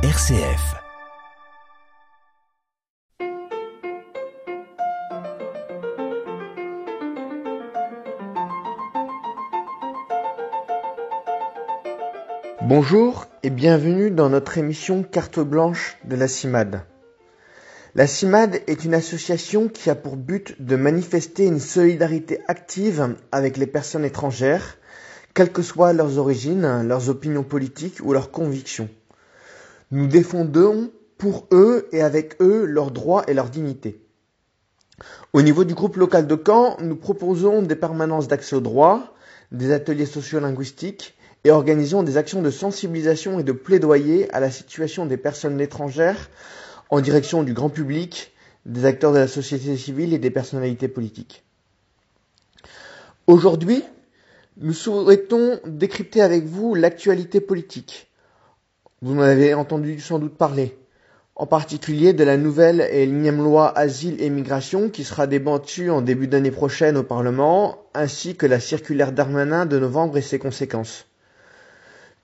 RCF. Bonjour et bienvenue dans notre émission Carte blanche de la CIMAD. La CIMAD est une association qui a pour but de manifester une solidarité active avec les personnes étrangères, quelles que soient leurs origines, leurs opinions politiques ou leurs convictions. Nous défendons pour eux et avec eux leurs droits et leur dignité. Au niveau du groupe local de Caen, nous proposons des permanences d'accès aux droits, des ateliers sociolinguistiques et organisons des actions de sensibilisation et de plaidoyer à la situation des personnes étrangères en direction du grand public, des acteurs de la société civile et des personnalités politiques. Aujourd'hui, nous souhaitons décrypter avec vous l'actualité politique. Vous en avez entendu sans doute parler, en particulier de la nouvelle et l'énième loi Asile et Migration qui sera débattue en début d'année prochaine au Parlement, ainsi que la circulaire Darmanin de novembre et ses conséquences.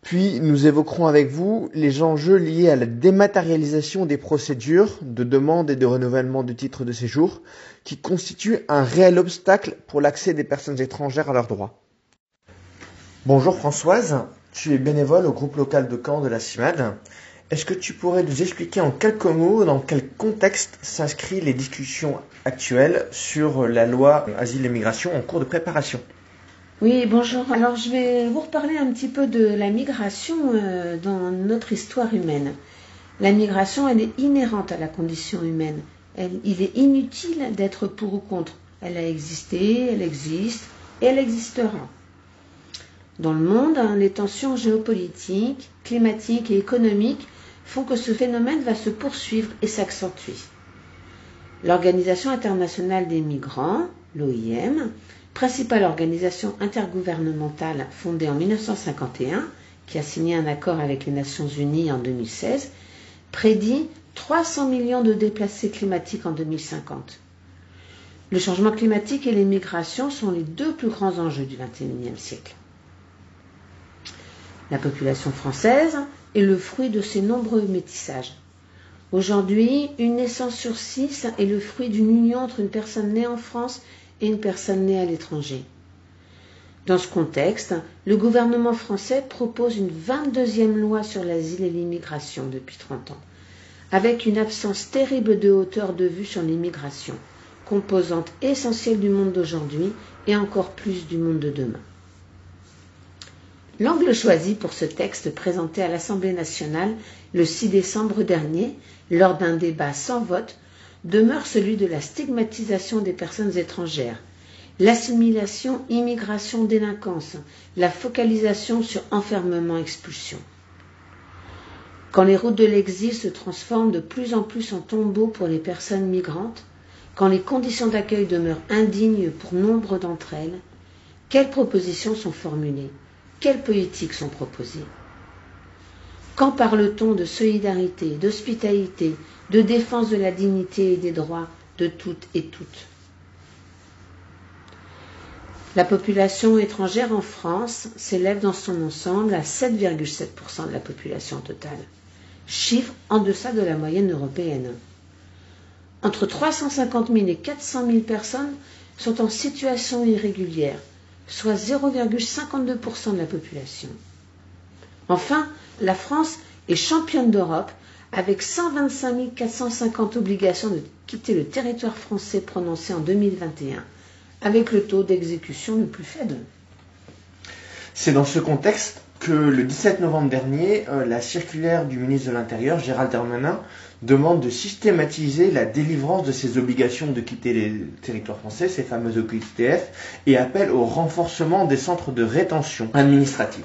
Puis nous évoquerons avec vous les enjeux liés à la dématérialisation des procédures de demande et de renouvellement de titres de séjour, qui constituent un réel obstacle pour l'accès des personnes étrangères à leurs droits. Bonjour Françoise, tu es bénévole au groupe local de Caen de la CIMAD. Est-ce que tu pourrais nous expliquer en quelques mots dans quel contexte s'inscrivent les discussions actuelles sur la loi Asile et Migration en cours de préparation? Oui, bonjour. Alors je vais vous reparler un petit peu de la migration euh, dans notre histoire humaine. La migration, elle est inhérente à la condition humaine. il est inutile d'être pour ou contre. Elle a existé, elle existe et elle existera. Dans le monde, les tensions géopolitiques, climatiques et économiques font que ce phénomène va se poursuivre et s'accentuer. L'Organisation internationale des migrants, l'OIM, principale organisation intergouvernementale fondée en 1951, qui a signé un accord avec les Nations Unies en 2016, prédit 300 millions de déplacés climatiques en 2050. Le changement climatique et les migrations sont les deux plus grands enjeux du XXIe siècle. La population française est le fruit de ces nombreux métissages. Aujourd'hui, une naissance sur six est le fruit d'une union entre une personne née en France et une personne née à l'étranger. Dans ce contexte, le gouvernement français propose une 22e loi sur l'asile et l'immigration depuis 30 ans, avec une absence terrible de hauteur de vue sur l'immigration, composante essentielle du monde d'aujourd'hui et encore plus du monde de demain. L'angle choisi pour ce texte présenté à l'Assemblée nationale le 6 décembre dernier, lors d'un débat sans vote, demeure celui de la stigmatisation des personnes étrangères, l'assimilation, immigration, délinquance, la focalisation sur enfermement, expulsion. Quand les routes de l'exil se transforment de plus en plus en tombeaux pour les personnes migrantes, quand les conditions d'accueil demeurent indignes pour nombre d'entre elles, quelles propositions sont formulées? Quelles politiques sont proposées? Quand parle-t-on de solidarité, d'hospitalité, de défense de la dignité et des droits de toutes et toutes? La population étrangère en France s'élève dans son ensemble à 7,7% de la population totale, chiffre en deçà de la moyenne européenne. Entre 350 000 et 400 000 personnes sont en situation irrégulière, soit 0,52% de la population. Enfin, la France est championne d'Europe avec 125 450 obligations de quitter le territoire français prononcées en 2021, avec le taux d'exécution le plus faible. C'est dans ce contexte que le 17 novembre dernier, euh, la circulaire du ministre de l'Intérieur, Gérald Darmanin, demande de systématiser la délivrance de ces obligations de quitter les territoires français, ces fameuses OQTF, et appelle au renforcement des centres de rétention administrative.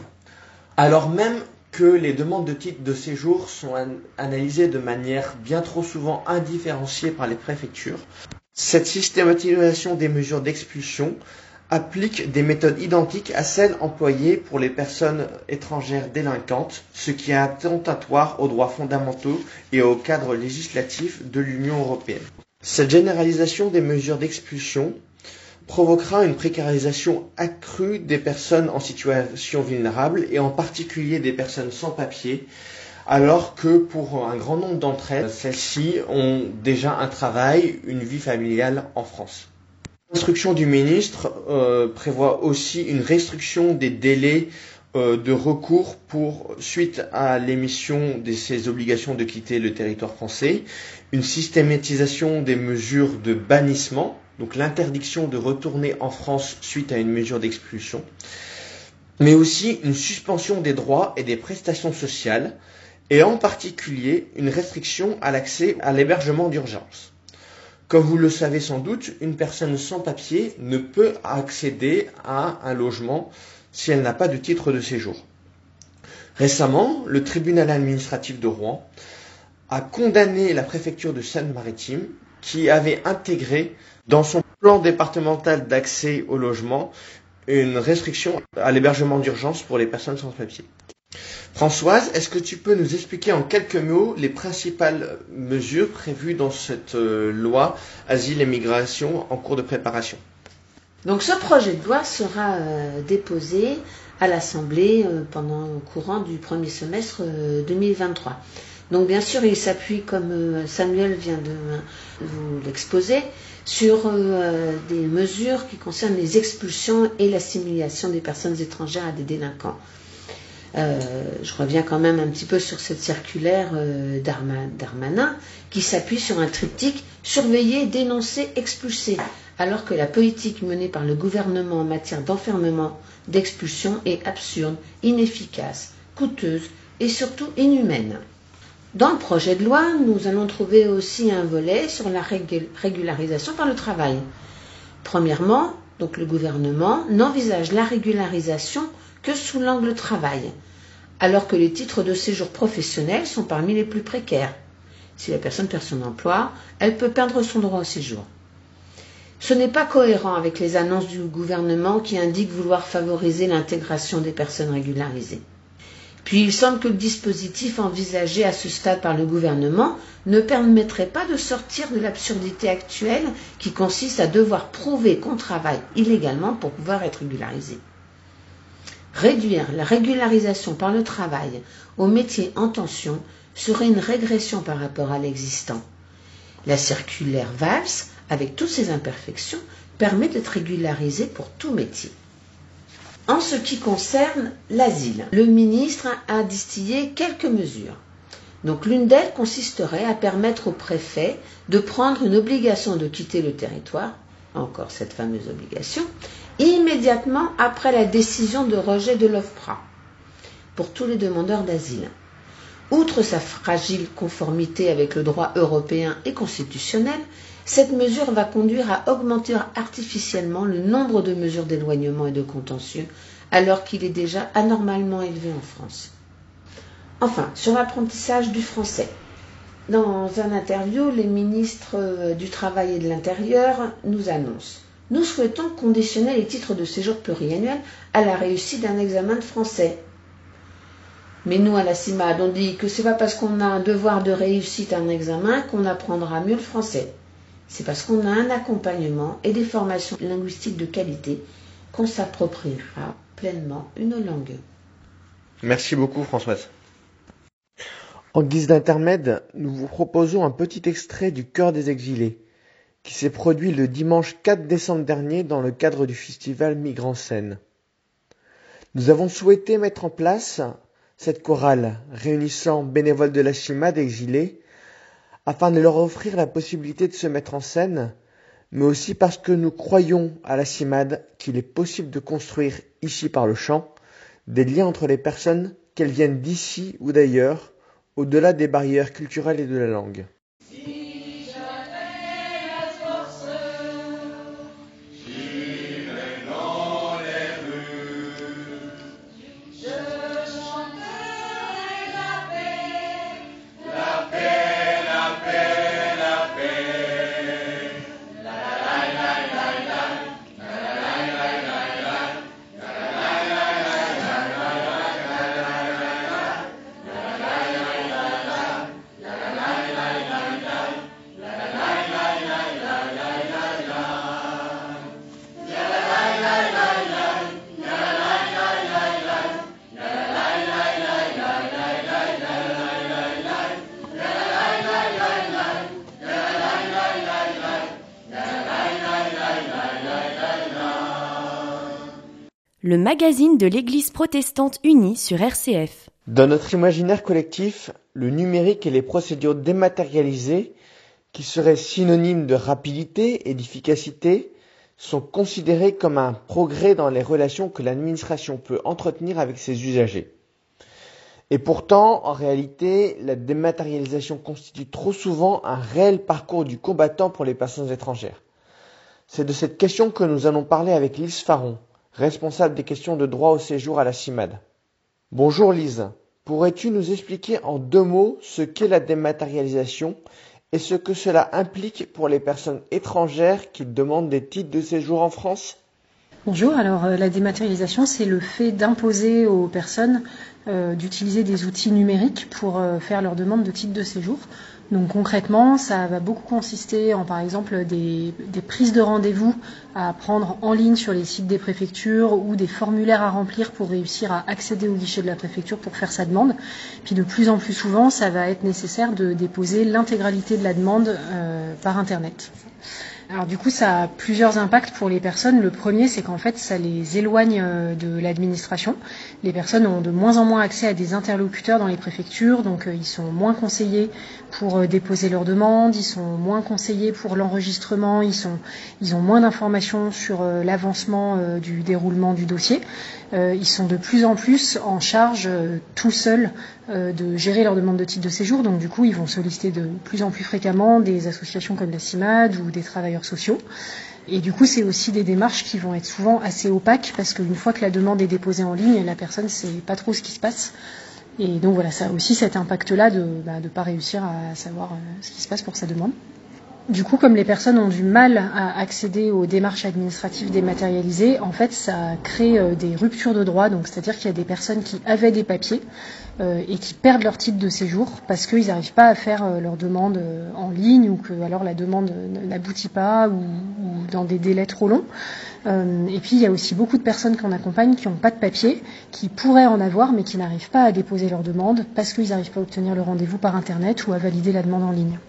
Alors même que les demandes de titres de séjour sont analysées de manière bien trop souvent indifférenciée par les préfectures. Cette systématisation des mesures d'expulsion applique des méthodes identiques à celles employées pour les personnes étrangères délinquantes, ce qui est attentatoire aux droits fondamentaux et au cadre législatif de l'Union européenne. Cette généralisation des mesures d'expulsion provoquera une précarisation accrue des personnes en situation vulnérable et en particulier des personnes sans papier, alors que pour un grand nombre d'entre elles, celles-ci ont déjà un travail, une vie familiale en France. L'instruction du ministre euh, prévoit aussi une restriction des délais euh, de recours pour suite à l'émission de ces obligations de quitter le territoire français, une systématisation des mesures de bannissement, donc l'interdiction de retourner en France suite à une mesure d'expulsion, mais aussi une suspension des droits et des prestations sociales, et en particulier une restriction à l'accès à l'hébergement d'urgence. Comme vous le savez sans doute, une personne sans papier ne peut accéder à un logement si elle n'a pas de titre de séjour. Récemment, le tribunal administratif de Rouen a condamné la préfecture de Seine-Maritime qui avait intégré dans son plan départemental d'accès au logement une restriction à l'hébergement d'urgence pour les personnes sans papier. Françoise, est-ce que tu peux nous expliquer en quelques mots les principales mesures prévues dans cette euh, loi Asile et Migration en cours de préparation? Donc ce projet de loi sera euh, déposé à l'Assemblée euh, pendant le courant du premier semestre 2023. Donc bien sûr, il s'appuie, comme Samuel vient de vous l'exposer, sur des mesures qui concernent les expulsions et l'assimilation des personnes étrangères à des délinquants. Euh, je reviens quand même un petit peu sur cette circulaire euh, d'Armanin qui s'appuie sur un triptyque surveiller, dénoncer, expulser, alors que la politique menée par le gouvernement en matière d'enfermement, d'expulsion est absurde, inefficace, coûteuse et surtout inhumaine. Dans le projet de loi, nous allons trouver aussi un volet sur la régularisation par le travail. Premièrement, donc le gouvernement n'envisage la régularisation que sous l'angle travail, alors que les titres de séjour professionnels sont parmi les plus précaires. Si la personne perd son emploi, elle peut perdre son droit au séjour. Ce n'est pas cohérent avec les annonces du gouvernement qui indiquent vouloir favoriser l'intégration des personnes régularisées. Puis il semble que le dispositif envisagé à ce stade par le gouvernement ne permettrait pas de sortir de l'absurdité actuelle qui consiste à devoir prouver qu'on travaille illégalement pour pouvoir être régularisé. Réduire la régularisation par le travail aux métiers en tension serait une régression par rapport à l'existant. La circulaire VALS, avec toutes ses imperfections, permet d'être régularisée pour tout métier. En ce qui concerne l'asile, le ministre a distillé quelques mesures. Donc l'une d'elles consisterait à permettre au préfet de prendre une obligation de quitter le territoire, encore cette fameuse obligation, immédiatement après la décision de rejet de l'OFPRA pour tous les demandeurs d'asile. Outre sa fragile conformité avec le droit européen et constitutionnel, cette mesure va conduire à augmenter artificiellement le nombre de mesures d'éloignement et de contentieux, alors qu'il est déjà anormalement élevé en France. Enfin, sur l'apprentissage du français. Dans un interview, les ministres euh, du Travail et de l'Intérieur nous annoncent nous souhaitons conditionner les titres de séjour pluriannuels à la réussite d'un examen de français. Mais nous, à la CIMAD, on dit que c'est pas parce qu'on a un devoir de réussite à un examen qu'on apprendra mieux le français. C'est parce qu'on a un accompagnement et des formations linguistiques de qualité qu'on s'appropriera pleinement une langue. Merci beaucoup, Françoise. En guise d'intermède, nous vous proposons un petit extrait du Cœur des exilés qui s'est produit le dimanche 4 décembre dernier dans le cadre du festival Migrants Scène. Nous avons souhaité mettre en place cette chorale réunissant bénévoles de la CIMAD exilés afin de leur offrir la possibilité de se mettre en scène, mais aussi parce que nous croyons à la CIMAD qu'il est possible de construire ici par le chant des liens entre les personnes qu'elles viennent d'ici ou d'ailleurs, au-delà des barrières culturelles et de la langue. Le magazine de l'Église protestante unie sur RCF. Dans notre imaginaire collectif, le numérique et les procédures dématérialisées, qui seraient synonymes de rapidité et d'efficacité, sont considérés comme un progrès dans les relations que l'administration peut entretenir avec ses usagers. Et pourtant, en réalité, la dématérialisation constitue trop souvent un réel parcours du combattant pour les personnes étrangères. C'est de cette question que nous allons parler avec Lise Faron, responsable des questions de droit au séjour à la CIMAD. Bonjour Lise, pourrais-tu nous expliquer en deux mots ce qu'est la dématérialisation et ce que cela implique pour les personnes étrangères qui demandent des titres de séjour en France? Bonjour, alors euh, la dématérialisation, c'est le fait d'imposer aux personnes euh, d'utiliser des outils numériques pour euh, faire leur demande de titre de séjour. Donc concrètement, ça va beaucoup consister en par exemple des, prises de rendez-vous à prendre en ligne sur les sites des préfectures ou des formulaires à remplir pour réussir à accéder au guichet de la préfecture pour faire sa demande. Puis de plus en plus souvent, ça va être nécessaire de déposer l'intégralité de la demande euh, par Internet. Alors du coup, ça a plusieurs impacts pour les personnes. Le premier, c'est qu'en fait, ça les éloigne euh, de l'administration. Les personnes ont de moins en moins accès à des interlocuteurs dans les préfectures, donc euh, ils sont moins conseillés pour euh, déposer leurs demandes, ils sont moins conseillés pour l'enregistrement, ils, ont moins d'informations sur l'avancement du déroulement du dossier. ils sont de plus en plus en charge tout seuls de gérer leur demande de titre de séjour, donc du coup, ils vont solliciter de plus en plus fréquemment des associations comme la CIMAD ou des travailleurs sociaux. Et du coup, c'est aussi des démarches qui vont être souvent assez opaques parce qu'une fois que la demande est déposée en ligne, la personne ne sait pas trop ce qui se passe. Et donc voilà, ça a aussi cet impact-là de ne bah, pas réussir à savoir euh, ce qui se passe pour sa demande. Du coup, comme les personnes ont du mal à accéder aux démarches administratives dématérialisées, en fait, ça crée euh, des ruptures de droit. Donc, c'est-à-dire qu'il y a des personnes qui avaient des papiers euh, et qui perdent leur titre de séjour parce qu'ils n'arrivent pas à faire leur demande en ligne ou que alors la demande n'aboutit pas ou, dans des délais trop longs. Et puis, il y a aussi beaucoup de personnes qu'on accompagne qui n'ont pas de papiers, qui pourraient en avoir mais qui n'arrivent pas à déposer leur demande parce qu'ils n'arrivent pas à obtenir le rendez-vous par Internet ou à valider la demande en ligne.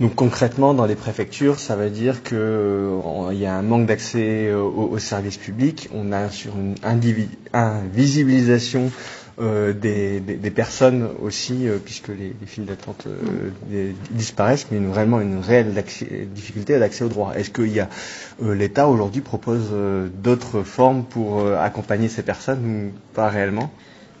Donc concrètement, dans les préfectures, ça veut dire qu'il euh, y a un manque d'accès aux, services publics. On a sur une invisibilisation euh, des, personnes aussi, euh, puisque les, les files d'attente disparaissent, mais une, réellement une réelle difficulté d'accès aux droits. Est-ce que l'État aujourd'hui propose d'autres formes pour accompagner ces personnes ou pas réellement?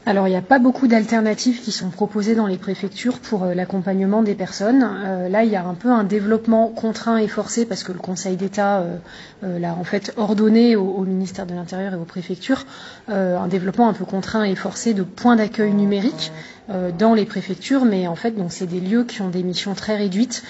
Alors il n'y a pas beaucoup d'alternatives qui sont proposées dans les préfectures pour euh, l'accompagnement des personnes. Euh, là, il y a un peu un développement contraint et forcé parce que le Conseil d'État euh, l'a en fait ordonné au, ministère de l'Intérieur et aux préfectures un développement un peu contraint et forcé de points d'accueil numériques dans les préfectures, mais en fait, donc c'est des lieux qui ont des missions très réduites.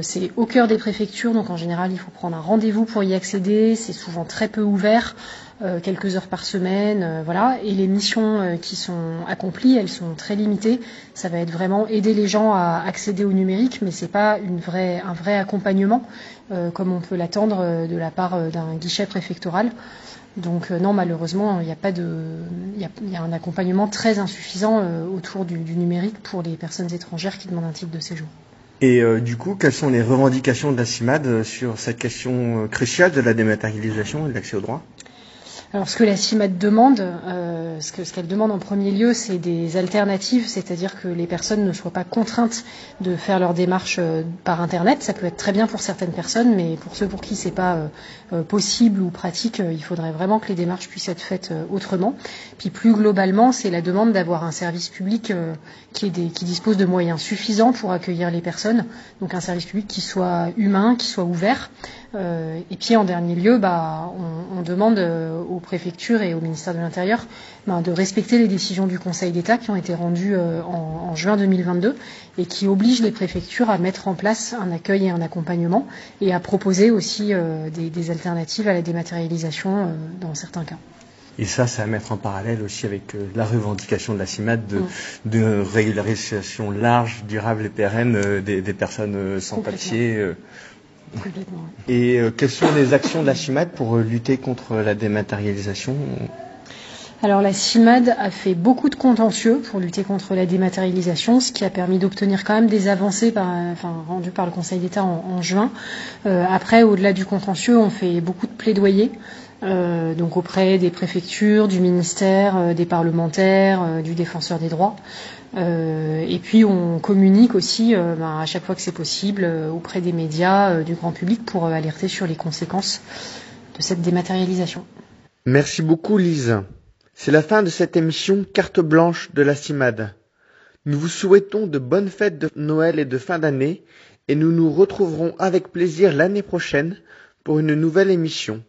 c'est au cœur des préfectures, donc en général, il faut prendre un rendez-vous pour y accéder. C'est souvent très peu ouvert. Euh, quelques heures par semaine, euh, voilà. Et les missions euh, qui sont accomplies, elles sont très limitées. Ça va être vraiment aider les gens à accéder au numérique, mais c'est pas un vrai accompagnement comme on peut l'attendre de la part d'un guichet préfectoral. Donc non, malheureusement, il a pas de, il y, a, un accompagnement très insuffisant autour du, numérique pour les personnes étrangères qui demandent un titre de séjour. Et du coup, quelles sont les revendications de la CIMAD sur cette question cruciale de la dématérialisation et de l'accès au droit alors ce que la CIMAD demande, euh, ce qu'elle demande en premier lieu, c'est des alternatives, c'est-à-dire que les personnes ne soient pas contraintes de faire leur démarche euh, par Internet. Ça peut être très bien pour certaines personnes, mais pour ceux pour qui c'est pas euh, possible ou pratique, il faudrait vraiment que les démarches puissent être faites autrement. Puis plus globalement, c'est la demande d'avoir un service public qui dispose de moyens suffisants pour accueillir les personnes, donc un service public qui soit humain, qui soit ouvert. Et puis en dernier lieu, bah, on, on demande aux préfectures et au ministère de l'Intérieur ben, de respecter les décisions du Conseil d'État qui ont été rendues euh, en, juin 2022 et qui obligent les préfectures à mettre en place un accueil et un accompagnement et à proposer aussi euh, des, alternatives à la dématérialisation euh, dans certains cas. Et ça, c'est à mettre en parallèle aussi avec la revendication de la CIMAD de, mm. de régularisation large, durable et pérenne des, personnes sans papier. Et euh, quelles sont les actions de la CIMAD pour euh, lutter contre la dématérialisation? Alors la CIMAD a fait beaucoup de contentieux pour lutter contre la dématérialisation, ce qui a permis d'obtenir quand même des avancées par, enfin, rendues par le Conseil d'État en, juin. Euh, après, au-delà du contentieux, on fait beaucoup de plaidoyers. Euh, donc auprès des préfectures, du ministère, euh, des parlementaires, euh, du défenseur des droits. et puis on communique aussi ben, à chaque fois que c'est possible auprès des médias, du grand public pour alerter sur les conséquences de cette dématérialisation. Merci beaucoup Lise. C'est la fin de cette émission Carte blanche de la CIMAD. Nous vous souhaitons de bonnes fêtes de Noël et de fin d'année et nous nous retrouverons avec plaisir l'année prochaine pour une nouvelle émission.